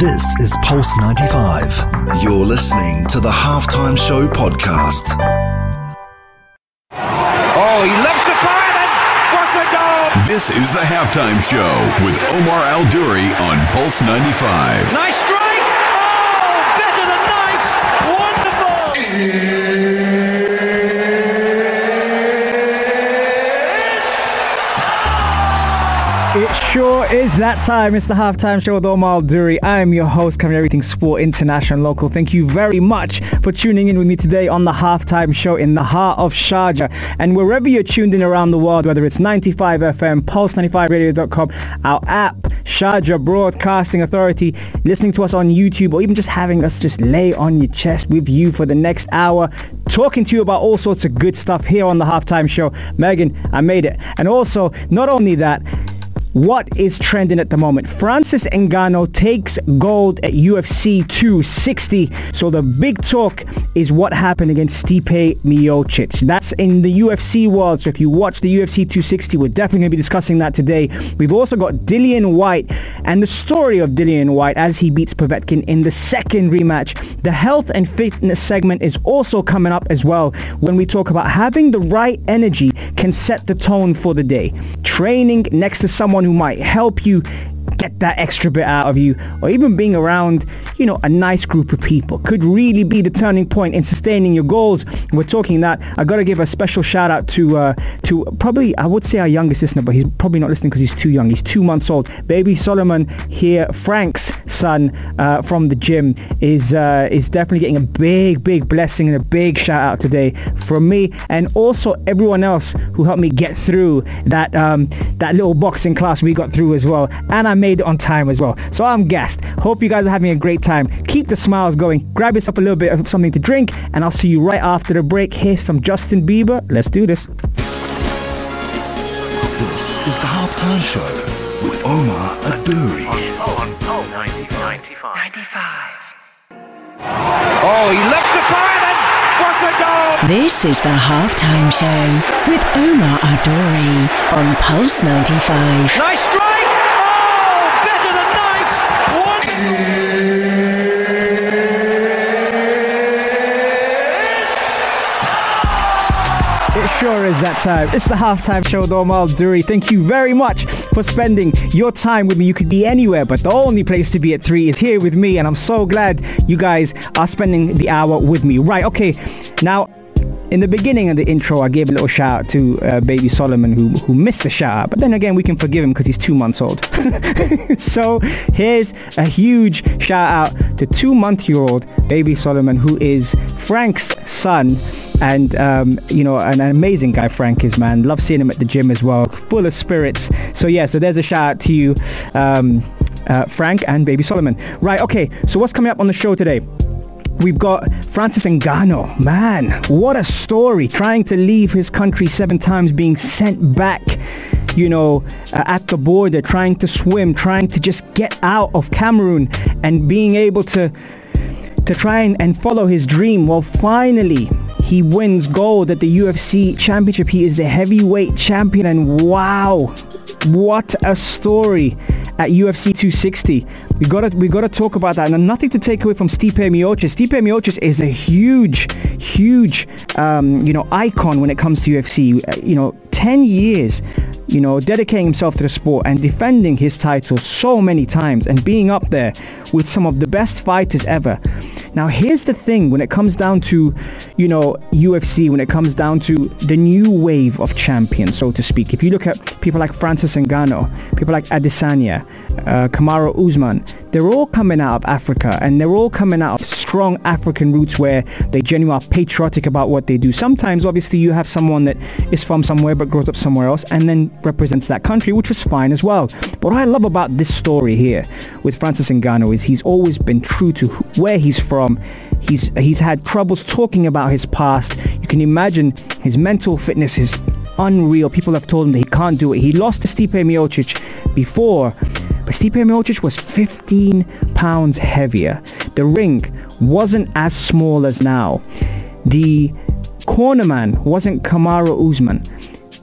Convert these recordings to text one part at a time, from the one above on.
This is Pulse 95. You're listening to the Halftime Show podcast. Oh, he loves the fire and what a goal! This is the halftime show with Omar Al Duri on Pulse 95. Nice strike! Sure is that time. It's the halftime show with Omar Duri. I am your host, covering everything sport, international, local. Thank you very much for tuning in with me today on the halftime show in the heart of Sharjah. And wherever you're tuned in around the world, whether it's 95 FM, Pulse95Radio.com, our app, Sharjah Broadcasting Authority, listening to us on YouTube, or even just having us just lay on your chest with you for the next hour, talking to you about all sorts of good stuff here on the halftime show. Megan, I made it. And also, not only that, what is trending at the moment? Francis Ngannou takes gold at UFC 260. So the big talk is what happened against Stipe Miocic. That's in the UFC world. So if you watch the UFC 260, we're definitely going to be discussing that today. We've also got Dillian Whyte and the story of Dillian Whyte as he beats Povetkin in the second rematch. The health and fitness segment is also coming up as well when we talk about having the right energy can set the tone for the day. Training next to someone who might help you get that extra bit out of you or even being around you know a nice group of people could really be the turning point in sustaining your goals. We're talking that. I got to give a special shout out to uh, to probably i would say our youngest listener but he's probably not listening because he's too young. He's two months old. Baby solomon here frank's son uh, from the gym is uh, is definitely getting a big big blessing and a big shout out today from me and also everyone else who helped me get through that um, that little boxing class we got through as well. And i made it on time as well. So i'm gassed. Hope you guys are having a great time. Keep the smiles going. Grab yourself a little bit of something to drink and i'll see you right after the break. Here's some justin bieber. Let's do this. This is the halftime show with Omar Aduri. Oh, he loves the fire and what a goal! This is the halftime show with Omar Adori on Pulse 95. Nice strike! Oh, better than nice! Wonderful! Sure is that time. It's the halftime show Omar Duri. Thank you very much for spending your time with me. You could be anywhere, but the only place to be at 3 is here with me, and I'm so glad you guys are spending the hour with me. Right, okay. Now, in the beginning of the intro, I gave a little shout out to uh, baby Solomon who, who missed the shout out. But then again, we can forgive him because he's two months old. so here's a huge shout out to two month year old baby Solomon who is Frank's son. And, um, you know, an amazing guy Frank is, man. Love seeing him at the gym as well. Full of spirits. So yeah, so there's a shout out to you, um, uh, Frank and baby Solomon. Right, okay. So what's coming up on the show today? We've got Francis Ngannou. Man, what a story. Trying to leave his country seven times, being sent back, you know, uh, at the border, trying to swim, trying to just get out of Cameroon and being able to to try and, and follow his dream. Well, finally, he wins gold at the UFC Championship. He is the heavyweight champion and wow, what a story at UFC 260. We gotta we gotta talk about that. And nothing to take away from Stipe Miocic. Stipe Miocic is a huge, huge, um, you know, icon when it comes to UFC. Uh, you know, 10 years, you know, dedicating himself to the sport and defending his title so many times and being up there with some of the best fighters ever. Now, here's the thing when it comes down to, you know, UFC, when it comes down to the new wave of champions, so to speak. If you look at people like Francis Ngannou, people like Adesanya, uh, Kamaru Usman, they're all coming out of Africa and they're all coming out of strong African roots where they genuinely are patriotic about what they do. Sometimes, obviously, you have someone that is from somewhere but grows up somewhere else and then represents that country, which is fine as well. But what I love about this story here with Francis Ngannou is he's always been true to where he's from. He's he's had troubles talking about his past. You can imagine his mental fitness is unreal. People have told him that he can't do it. He lost to Stipe Miocic before, but Stipe Miocic was 15 pounds heavier. The ring wasn't as small as now. The cornerman wasn't Kamaru Usman.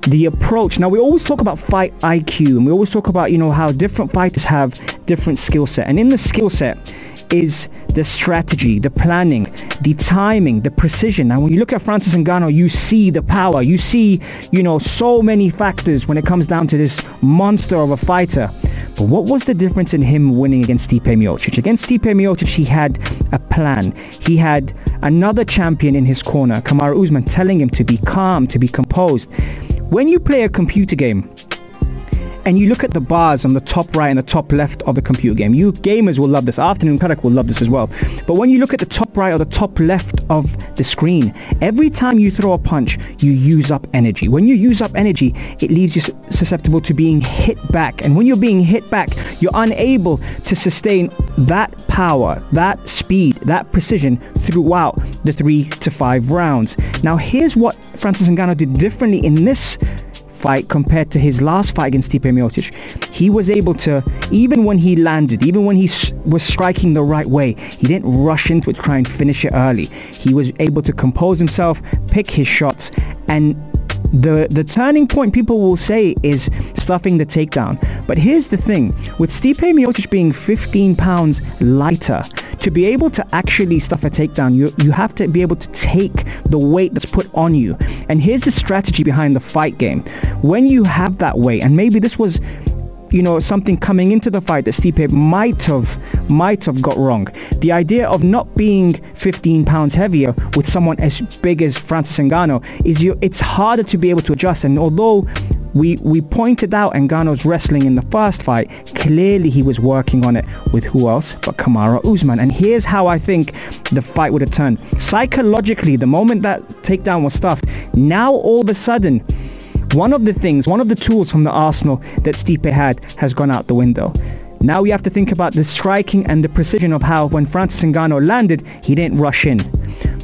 the approach. Now we always talk about fight IQ and we always talk about, you know, how different fighters have different skill set. And in the skill set is the strategy, the planning, the timing, the precision. Now when you look at Francis Ngannou, you see the power. You see, you know, so many factors when it comes down to this monster of a fighter. But what was the difference in him winning against Stipe Miocic? Against Stipe Miocic, he had a plan. He had another champion in his corner, Kamaru Usman, telling him to be calm, to be composed. When you play a computer game, and you look at the bars on the top right and the top left of the computer game. You gamers will love this. Afternoon Karak will love this as well. But when you look at the top right or the top left of the screen, every time you throw a punch, you use up energy. When you use up energy, it leaves you susceptible to being hit back. And when you're being hit back, you're unable to sustain that power, that speed, that precision throughout the three to five rounds. Now here's what Francis Ngannou did differently in this fight compared to his last fight against Stipe Miocic. He was able to, even when he landed, even when he was striking the right way, he didn't rush into it try and finish it early. He was able to compose himself, pick his shots, and the the turning point people will say is stuffing the takedown. But here's the thing: with Stipe Miocic being 15 pounds lighter, to be able to actually stuff a takedown, you you have to be able to take the weight that's put on you. And here's the strategy behind the fight game: when you have that weight, and maybe this was you know, something coming into the fight that Stipe might have might have got wrong. The idea of not being 15 pounds heavier with someone as big as Francis Ngannou is you it's harder to be able to adjust and although we we pointed out Ngannou's wrestling in the first fight, clearly he was working on it with who else but Kamaru Usman. And here's how I think the fight would have turned. Psychologically, the moment that takedown was stuffed, now all of a sudden one of the things, one of the tools from the arsenal that Stipe had has gone out the window. Now we have to think about the striking and the precision of how when Francis Ngannou landed, he didn't rush in.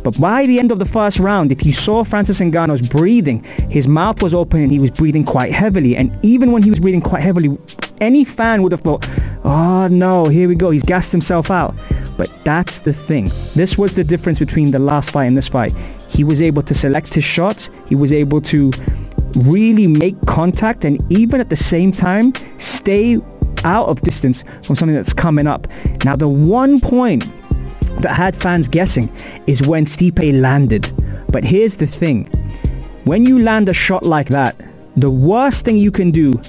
But by the end of the first round, if you saw Francis Ngannou's breathing, his mouth was open and he was breathing quite heavily. And even when he was breathing quite heavily, any fan would have thought, oh no, here we go, he's gassed himself out. But that's the thing. This was the difference between the last fight and this fight. He was able to select his shots. He was able to really make contact and even at the same time stay out of distance from something that's coming up. Now the one point that had fans guessing is when Stipe landed. But here's the thing. When you land a shot like that, the worst thing you can do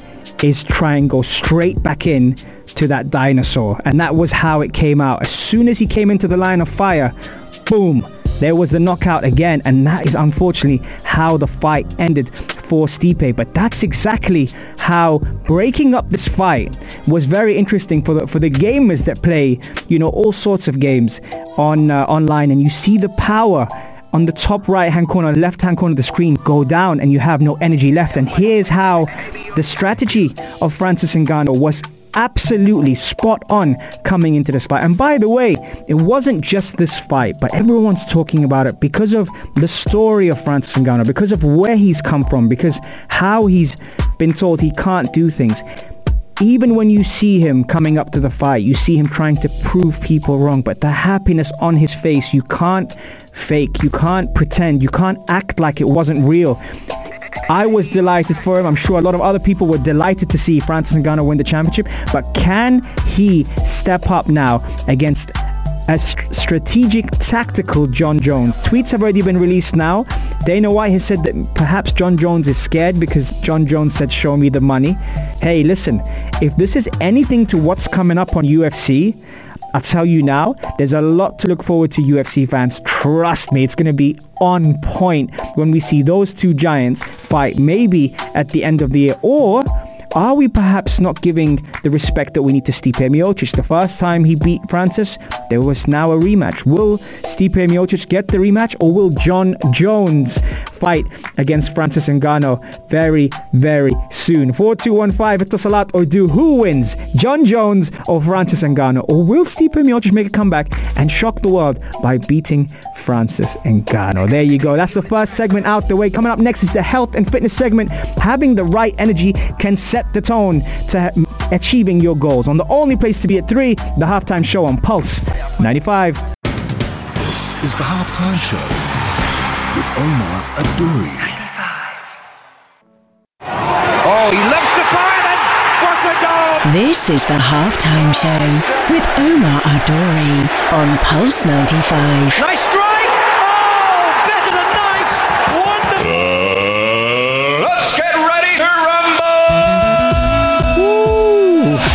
is try and go straight back in to that dinosaur. And that was how it came out. As soon as he came into the line of fire, boom, there was the knockout again. And that is unfortunately how the fight ended for Stipe. But that's exactly how breaking up this fight was very interesting for the for the gamers that play, you know, all sorts of games on uh, online, and you see the power on the top right hand corner, left hand corner of the screen go down and you have no energy left. And here's how the strategy of Francis Ngannou was absolutely spot on coming into this fight. And by the way, it wasn't just this fight, but everyone's talking about it because of the story of Francis Ngannou, because of where he's come from, because how he's been told he can't do things. Even when you see him coming up to the fight, you see him trying to prove people wrong, but the happiness on his face, you can't fake, you can't pretend, you can't act like it wasn't real. I was delighted for him. I'm sure a lot of other people were delighted to see Francis Ngannou win the championship. But can he step up now against a st- strategic, tactical Jon Jones. Tweets have already been released now. Dana White has said that perhaps Jon Jones is scared because Jon Jones said, show me the money. Hey, listen, if this is anything to what's coming up on UFC, I'll tell you now, there's a lot to look forward to UFC fans. Trust me, it's going to be on point when we see those two giants fight maybe at the end of the year or are we perhaps not giving the respect that we need to Stipe Miocic? The first time he beat Francis, there was now a rematch. Will Stipe Miocic get the rematch or will Jon Jones fight against Francis Ngannou very, very soon? 4215 it's a salat or do who wins? Jon Jones or Francis Ngannou? Or will Stipe Miocic make a comeback and shock the world by beating Francis Ngannou? There you go. That's the first segment out the way. Coming up next is the health and fitness segment. Having the right energy can set set the tone to achieving your goals on the only place to be at 3, the halftime show on Pulse 95. This is the halftime show with Omar Adouri. Oh, he loves the fire and what a goal! This is the halftime show with Omar Adouri on Pulse 95. Nice strike!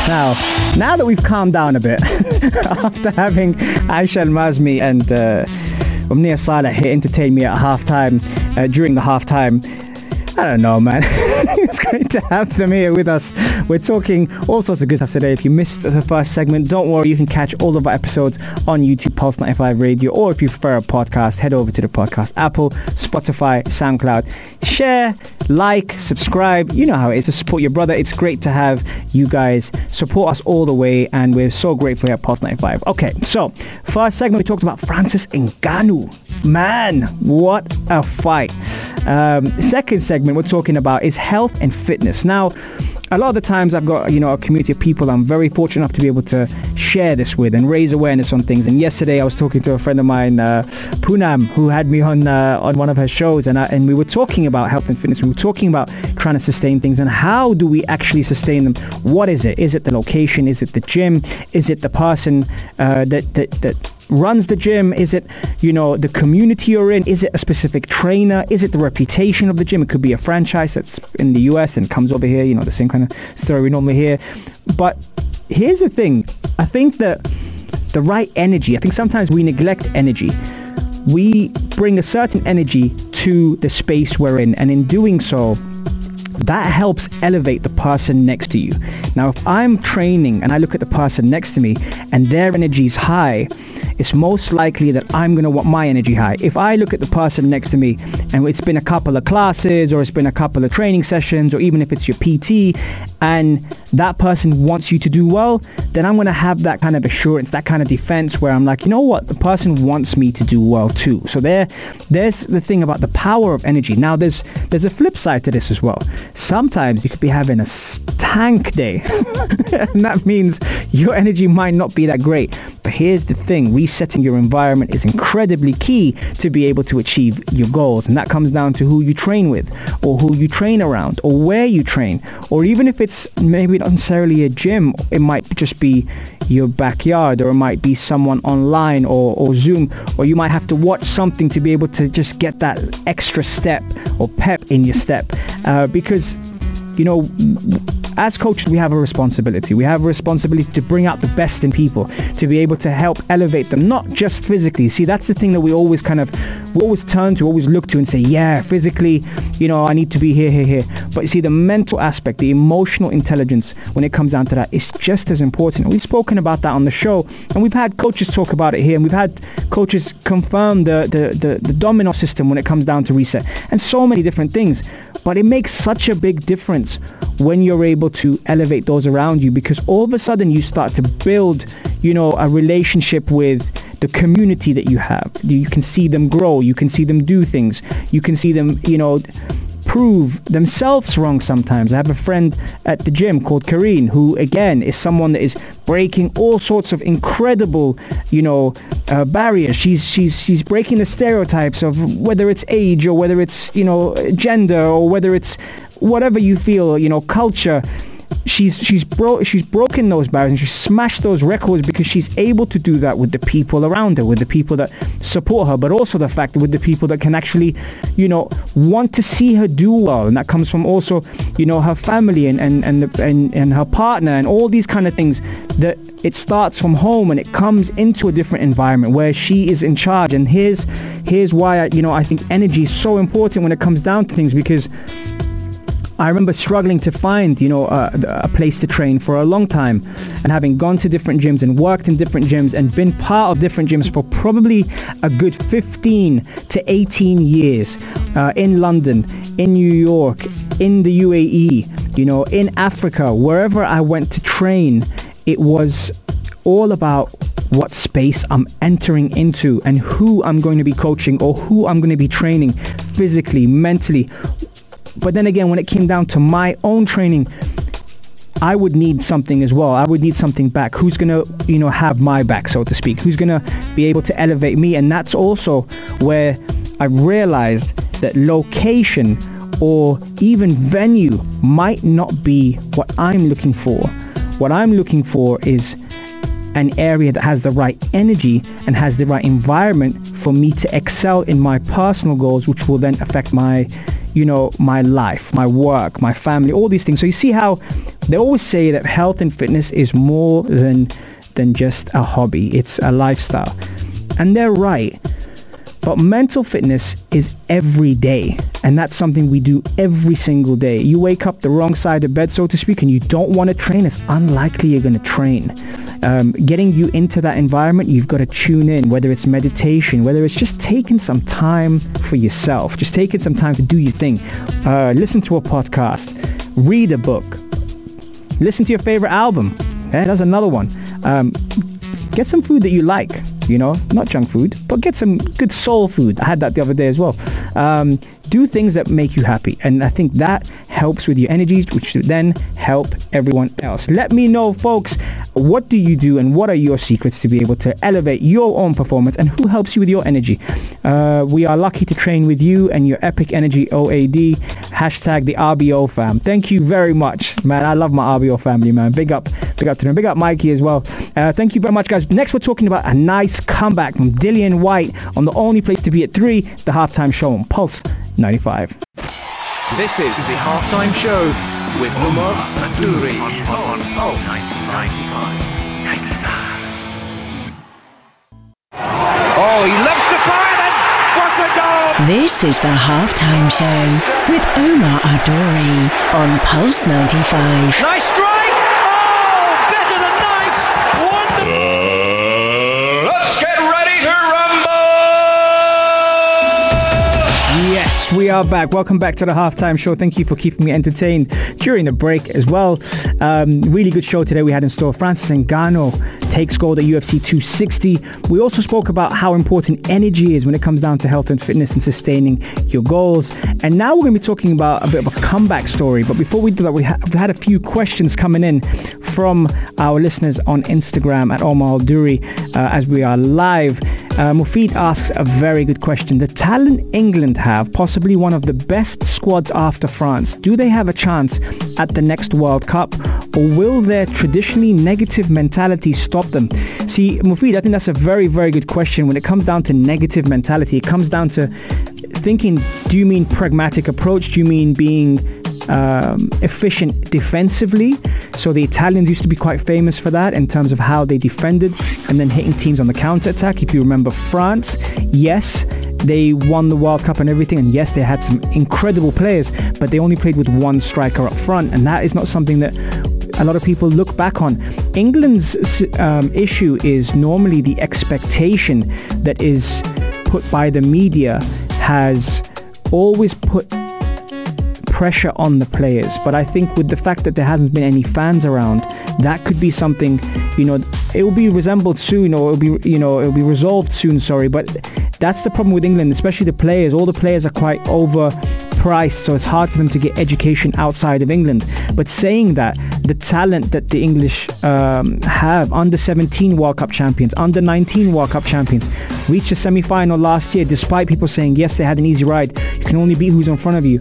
Now, now that we've calmed down a bit, after having Aisha Al-Mazmi and uh, Umnia Saleh here entertain me at halftime, uh, during the halftime, I don't know, man. it's great to have them here with us. We're talking all sorts of good stuff today. If you missed the first segment, don't worry. You can catch all of our episodes on YouTube, Pulse 95 Radio, or if you prefer a podcast, head over to the podcast Apple, Spotify, SoundCloud. Share, like, subscribe. You know how it is to support your brother. It's great to have you guys support us all the way, and we're so grateful here at Pulse 95. Okay, so first segment, we talked about Francis Ngannou. Man, what a fight. Um, second segment we're talking about is health and fitness. Now, a lot of the times I've got, you know, a community of people I'm very fortunate enough to be able to share this with and raise awareness on things. And yesterday I was talking to a friend of mine, uh, Poonam, who had me on uh, on one of her shows and, I, and we were talking about health and fitness. We were talking about trying to sustain things and how do we actually sustain them? What is it? Is it the location? Is it the gym? Is it the person uh, that, that, that runs the gym? Is it, you know, the community you're in? Is it a specific trainer? Is it the reputation of the gym? It could be a franchise that's in the US and comes over here, you know, the same kind of story we normally hear. But here's the thing. I think that the right energy, I think sometimes we neglect energy. We bring a certain energy to the space we're in. And in doing so, that helps elevate the person next to you. Now, if I'm training and I look at the person next to me and their energy is high, it's most likely that I'm going to want my energy high. If I look at the person next to me and it's been a couple of classes or it's been a couple of training sessions or even if it's your PT and that person wants you to do well, then I'm going to have that kind of assurance, that kind of defense where I'm like, you know what, the person wants me to do well too. So there, there's the thing about the power of energy. Now there's there's a flip side to this as well. Sometimes you could be having a stank day, and that means your energy might not be that great. But here's the thing, resetting your environment is incredibly key to be able to achieve your goals. And that comes down to who you train with or who you train around or where you train. Or even if it's maybe not necessarily a gym, it might just be your backyard or it might be someone online or, or Zoom or you might have to watch something to be able to just get that extra step or pep in your step. Uh, because, you know, as coaches, we have a responsibility. We have a responsibility to bring out the best in people, to be able to help elevate them, not just physically. See, that's the thing that we always kind of, we always turn to, always look to and say, yeah, physically, you know, I need to be here, here, here. But you see, the mental aspect, the emotional intelligence, when it comes down to that, is just as important. We've spoken about that on the show, and we've had coaches talk about it here, and we've had coaches confirm the, the, the, the domino system when it comes down to reset, and so many different things. But it makes such a big difference when you're able to elevate those around you because all of a sudden you start to build, you know, a relationship with the community that you have. You can see them grow. You can see them do things. You can see them, you know, prove themselves wrong sometimes. I have a friend at the gym called Kareen who again is someone that is breaking all sorts of incredible, you know, uh, barriers. She's she's she's breaking the stereotypes of whether it's age or whether it's, you know, gender or whether it's whatever you feel, you know, culture she's she's bro- she's broken those barriers and she's smashed those records because she's able to do that with the people around her, with the people that support her, but also the fact that with the people that can actually, you know, want to see her do well, and that comes from also, you know, her family and and and the, and, and her partner and all these kind of things that it starts from home and it comes into a different environment where she is in charge. And here's here's why I, you know I think energy is so important when it comes down to things because I remember struggling to find, you know, a, a, place to train for a long time. And having gone to different gyms and worked in different gyms and been part of different gyms for probably a good 15 to 18 years uh, in London, in New York, in the UAE, you know, in Africa, wherever I went to train, it was all about what space I'm entering into and who I'm going to be coaching or who I'm going to be training physically, mentally, but then again, when it came down to my own training, I would need something as well. I would need something back. Who's gonna, you know, have my back, so to speak? Who's gonna be able to elevate me? And that's also where I realized that location or even venue might not be what I'm looking for. What I'm looking for is an area that has the right energy and has the right environment for me to excel in my personal goals, which will then affect my, you know, my life, my work, my family, all these things. So you see how they always say that health and fitness is more than than just a hobby. It's a lifestyle. And they're right. But mental fitness is every day. And that's something we do every single day. You wake up the wrong side of bed, so to speak, and you don't want to train, it's unlikely you're going to train. Um, getting you into that environment, you've got to tune in, whether it's meditation, whether it's just taking some time for yourself, just taking some time to do your thing. Uh, listen to a podcast, read a book, listen to your favorite album. Yeah, that's another one. Um, get some food that you like you know, not junk food, but get some good soul food. I had that the other day as well. Um, do things that make you happy. And I think that helps with your energies, which then help everyone else. Let me know, folks, what do you do and what are your secrets to be able to elevate your own performance and who helps you with your energy? Uh, we are lucky to train with you and your epic energy OAD. Hashtag the RBO fam. Thank you very much, man. I love my RBO family, man. Big up, big up to them. Big up Mikey as well. Uh, thank you very much, guys. Next, we're talking about a nice comeback from Dillian Whyte on the only place to be at 3, the halftime show on Pulse 95. This is the halftime show with Omar Adouri on, Pulse 95. Oh, he loves the fire and what a goal! This is the halftime show with Omar Adori on Pulse 95. Nice strike! We are back. Welcome back to the halftime show. Thank you for keeping me entertained during the break as well. Um, really good show today we had in store. Francis Ngannou takes gold at UFC 260. We also spoke about how important energy is when it comes down to health and fitness and sustaining your goals. And now we're going to be talking about a bit of a comeback story. But before we do that, we ha- we've had a few questions coming in from our listeners on Instagram at Omar Duri uh, as we are live. Uh, Mufid asks a very good question. The talent England have, possibly one of the best squads after France, do they have a chance at the next World Cup? Or will their traditionally negative mentality stop them? See, Mufid, I think that's a very, very good question. When it comes down to negative mentality, it comes down to thinking, do you mean pragmatic approach? Do you mean being um, efficient defensively. So the Italians used to be quite famous for that in terms of how they defended and then hitting teams on the counter attack. If you remember France, yes, they won the World Cup and everything, and yes, they had some incredible players, but they only played with one striker up front, and that is not something that a lot of people look back on. England's um, issue is normally the expectation that is put by the media has always put pressure on the players. But I think with the fact that there hasn't been any fans around, that could be something, you know, it will be resembled soon or it'll be, you know, it'll be resolved soon, sorry. But that's the problem with England, especially the players. All the players are quite overpriced, so it's hard for them to get education outside of England. But saying that, the talent that the English um, have, under 17 World Cup champions, under 19 World Cup champions, reached the semi-final last year, despite people saying, yes, they had an easy ride. You can only beat who's in front of you.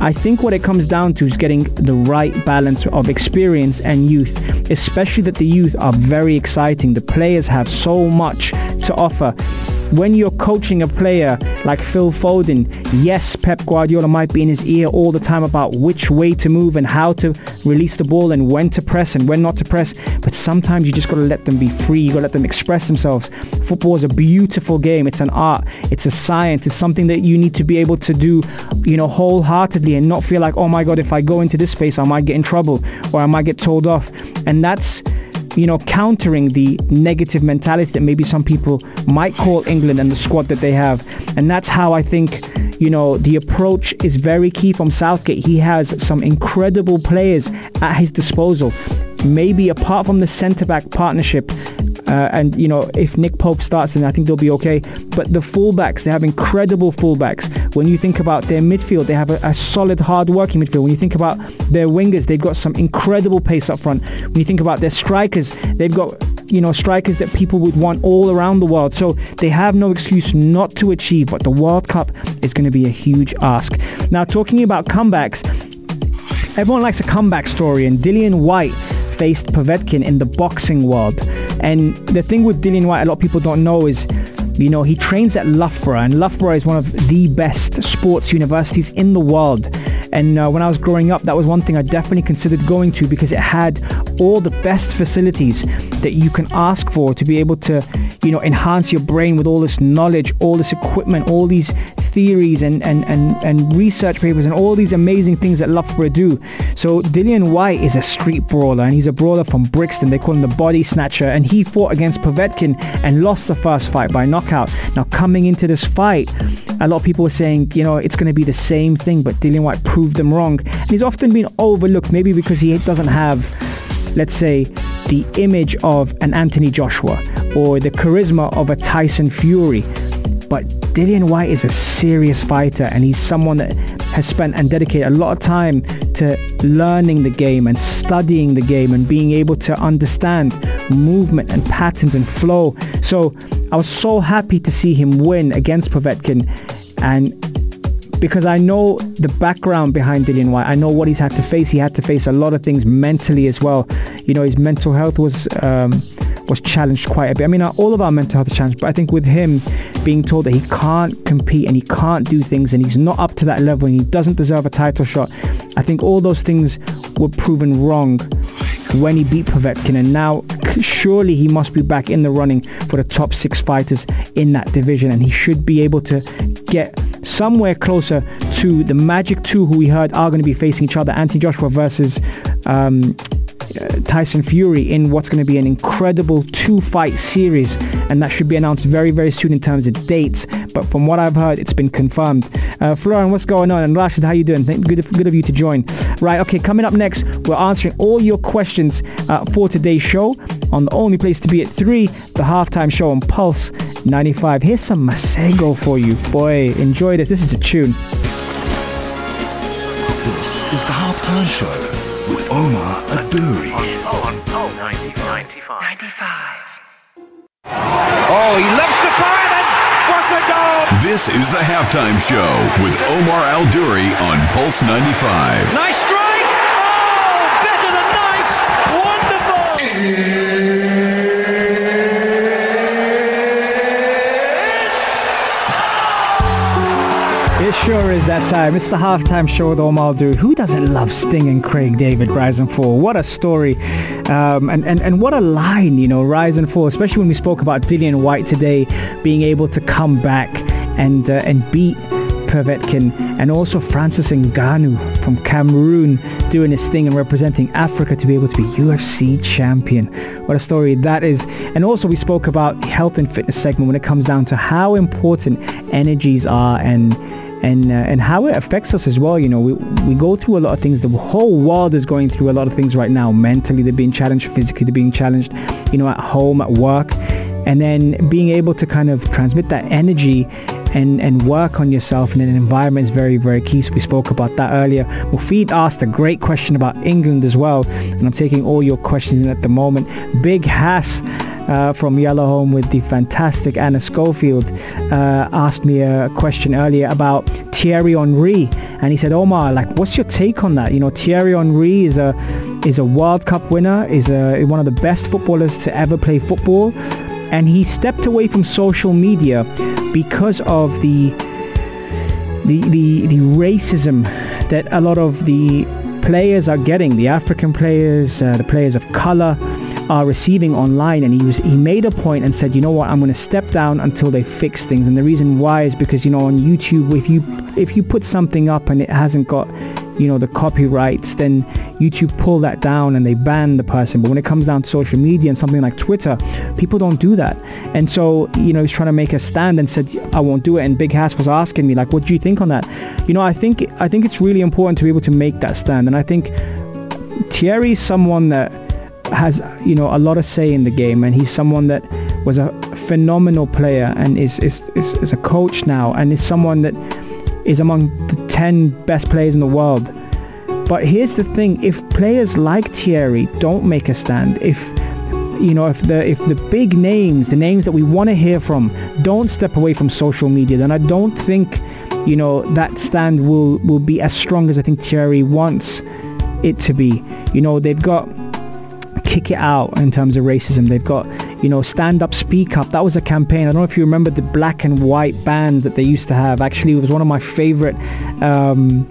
I think what it comes down to is getting the right balance of experience and youth, especially that the youth are very exciting. The players have so much to offer. When you're coaching a player like Phil Foden, yes, Pep Guardiola might be in his ear all the time about which way to move and how to release the ball and when to press and when not to press. But sometimes you just got to let them be free. You got to let them express themselves. Football is a beautiful game. It's an art. It's a science. It's something that you need to be able to do, you know, wholeheartedly and not feel like, oh my God, if I go into this space, I might get in trouble or I might get told off. And that's you know, countering the negative mentality that maybe some people might call England and the squad that they have. And that's how I think, you know, the approach is very key from Southgate. He has some incredible players at his disposal. Maybe apart from the centre-back partnership, uh, and you know, if Nick Pope starts, then I think they'll be okay. But the fullbacks, they have incredible fullbacks. When you think about their midfield, they have a, a solid, hard-working midfield. When you think about their wingers, they've got some incredible pace up front. When you think about their strikers, they've got you know strikers that people would want all around the world. So they have no excuse not to achieve. But the World Cup is going to be a huge ask. Now, talking about comebacks, everyone likes a comeback story, and Dillian Whyte faced Povetkin in the boxing world. And the thing with Dillian Whyte, a lot of people don't know is you know, he trains at Loughborough, and Loughborough is one of the best sports universities in the world. And uh, when I was growing up, that was one thing I definitely considered going to because it had all the best facilities that you can ask for to be able to, you know, enhance your brain with all this knowledge, all this equipment, all these theories and, and, and, and research papers and all these amazing things that Loughborough do. So Dillian Whyte is a street brawler and he's a brawler from Brixton. They call him the body snatcher and he fought against Povetkin and lost the first fight by knockout. Now coming into this fight, a lot of people were saying, you know, it's going to be the same thing, but Dillian Whyte proved them wrong. And he's often been overlooked, maybe because he doesn't have, let's say, the image of an Anthony Joshua or the charisma of a Tyson Fury. But Dillian Whyte is a serious fighter and he's someone that has spent and dedicated a lot of time to learning the game and studying the game and being able to understand movement and patterns and flow. So I was so happy to see him win against Povetkin and because I know the background behind Dillian Whyte. I know what he's had to face. He had to face a lot of things mentally as well. You know, his mental health was um, was challenged quite a bit. I mean, all of our mental health challenged, but I think with him being told that he can't compete and he can't do things and he's not up to that level and he doesn't deserve a title shot, I think all those things were proven wrong when he beat Povetkin and now surely he must be back in the running for the top six fighters in that division and he should be able to get somewhere closer to the Magic 2 who we heard are going to be facing each other, Anthony Joshua versus um, Tyson Fury in what's going to be an incredible two-fight series, and that should be announced very, very soon in terms of dates. But from what I've heard, it's been confirmed. Uh, Florian, what's going on? And Rashid, how you doing? Good, good of you to join. Right, okay, coming up next, we're answering all your questions uh, for today's show on the only place to be at 3, the halftime show on Pulse 95. Here's some Masego for you. Boy, enjoy this. This is a tune. This is the halftime show with Omar Adouri. On, on, 95. 95. Oh, he loves the fire and what a goal! This is the halftime show with Omar Al Duri on Pulse 95. Nice strike! Oh, better than nice! Wonderful! It sure is that time. It's the halftime show with Omar Duri. Who doesn't love Sting and Craig David Rise and Fall? What a story. Um, and, and, and what a line, you know, Rise and Fall, especially when we spoke about Dillian Whyte today being able to come back and, uh, and beat Povetkin and also Francis Ngannou from Cameroon doing his thing and representing Africa to be able to be UFC champion. What a story that is. And also we spoke about the health and fitness segment when it comes down to how important energies are and and uh, and how it affects us as well. You know, we we go through a lot of things. The whole world is going through a lot of things right now. Mentally, they're being challenged. Physically, they're being challenged. You know, at home, at work, and then being able to kind of transmit that energy and, and work on yourself in an environment is very, very key. So we spoke about that earlier. Mufid asked a great question about England as well. And I'm taking all your questions in at the moment. Big Hass uh, from Yellow Home with the fantastic Anna Schofield uh, asked me a question earlier about Thierry Henry. And he said, Omar, like, what's your take on that? You know, Thierry Henry is a, is a World Cup winner, is a, one of the best footballers to ever play football and he stepped away from social media because of the the the, the racism that a lot of the players are getting the African players uh, the players of color are receiving online and he was he made a point and said you know what? I'm going to step down until they fix things. And the reason why is because you know on YouTube if you if you put something up and it hasn't got you know the copyrights then YouTube pull that down and they ban the person. But when it comes down to social media and something like Twitter people don't do that. And so you know he's trying to make a stand and said I won't do it. And Big Hass was asking me like what do you think on that? You know I think I think it's really important to be able to make that stand. And I think Thierry is someone that has you know a lot of say in the game and he's someone that was a phenomenal player and is is, is, is a coach now and is someone that is among the 10 best players in the world. But here's the thing, if players like Thierry don't make a stand, if you know, if the if the big names, the names that we want to hear from, don't step away from social media, then I don't think, you know, that stand will will be as strong as I think Thierry wants it to be. You know, they've got kick it out in terms of racism. They've got, you know, stand up, speak up. That was a campaign. I don't know if you remember the black and white bands that they used to have. Actually, it was one of my favorite, um,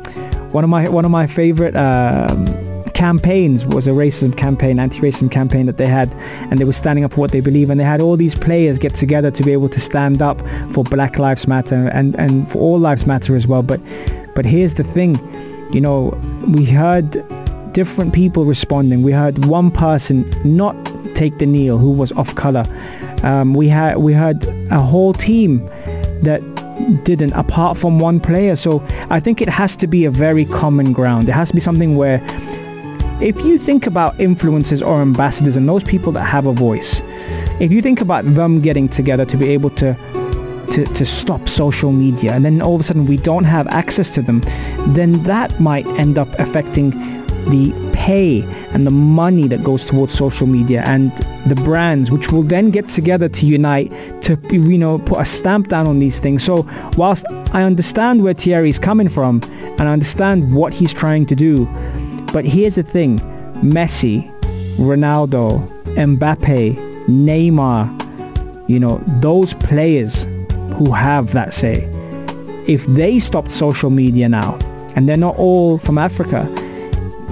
one of my one of my favorite. Um, campaigns was a racism campaign, anti-racism campaign that they had, and they were standing up for what they believe, and they had all these players get together to be able to stand up for Black Lives Matter and, and for all lives matter as well. But but here's the thing, you know, we heard different people responding. We heard one person not take the kneel who was off color. Um, we had we had a whole team that didn't apart from one player so i think it has to be a very common ground it has to be something where if you think about influencers or ambassadors and those people that have a voice, if you think about them getting together to be able to to, to stop social media and then all of a sudden we don't have access to them, then that might end up affecting the pay and the money that goes towards social media and the brands which will then get together to unite to you know put a stamp down on these things. So whilst i understand where thierry's coming from and i understand what he's trying to do but here's the thing. Messi, Ronaldo, Mbappe, Neymar, you know, those players who have that say, if they stopped social media now, and they're not all from Africa,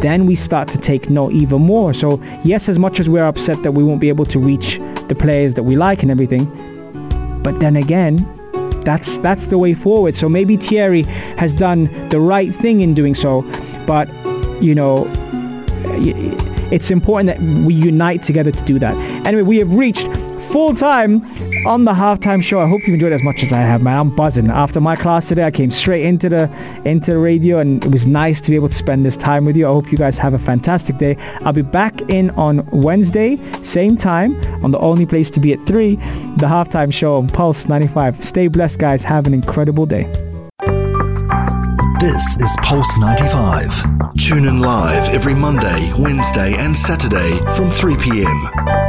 then we start to take note even more. So yes, as much as we're upset that we won't be able to reach the players that we like and everything, but then again, that's that's the way forward. So maybe Thierry has done the right thing in doing so, but you know, it's important that we unite together to do that. Anyway, we have reached full time on the halftime show. I hope you enjoyed it as much as I have, man. I'm buzzing. After my class today, I came straight into the into the radio, and it was nice to be able to spend this time with you. I hope you guys have a fantastic day. I'll be back in on Wednesday, same time, on the only place to be at three, the halftime show on Pulse 95. Stay blessed, guys. Have an incredible day. This is Pulse 95. Tune in live every Monday, Wednesday, and Saturday from 3 p.m.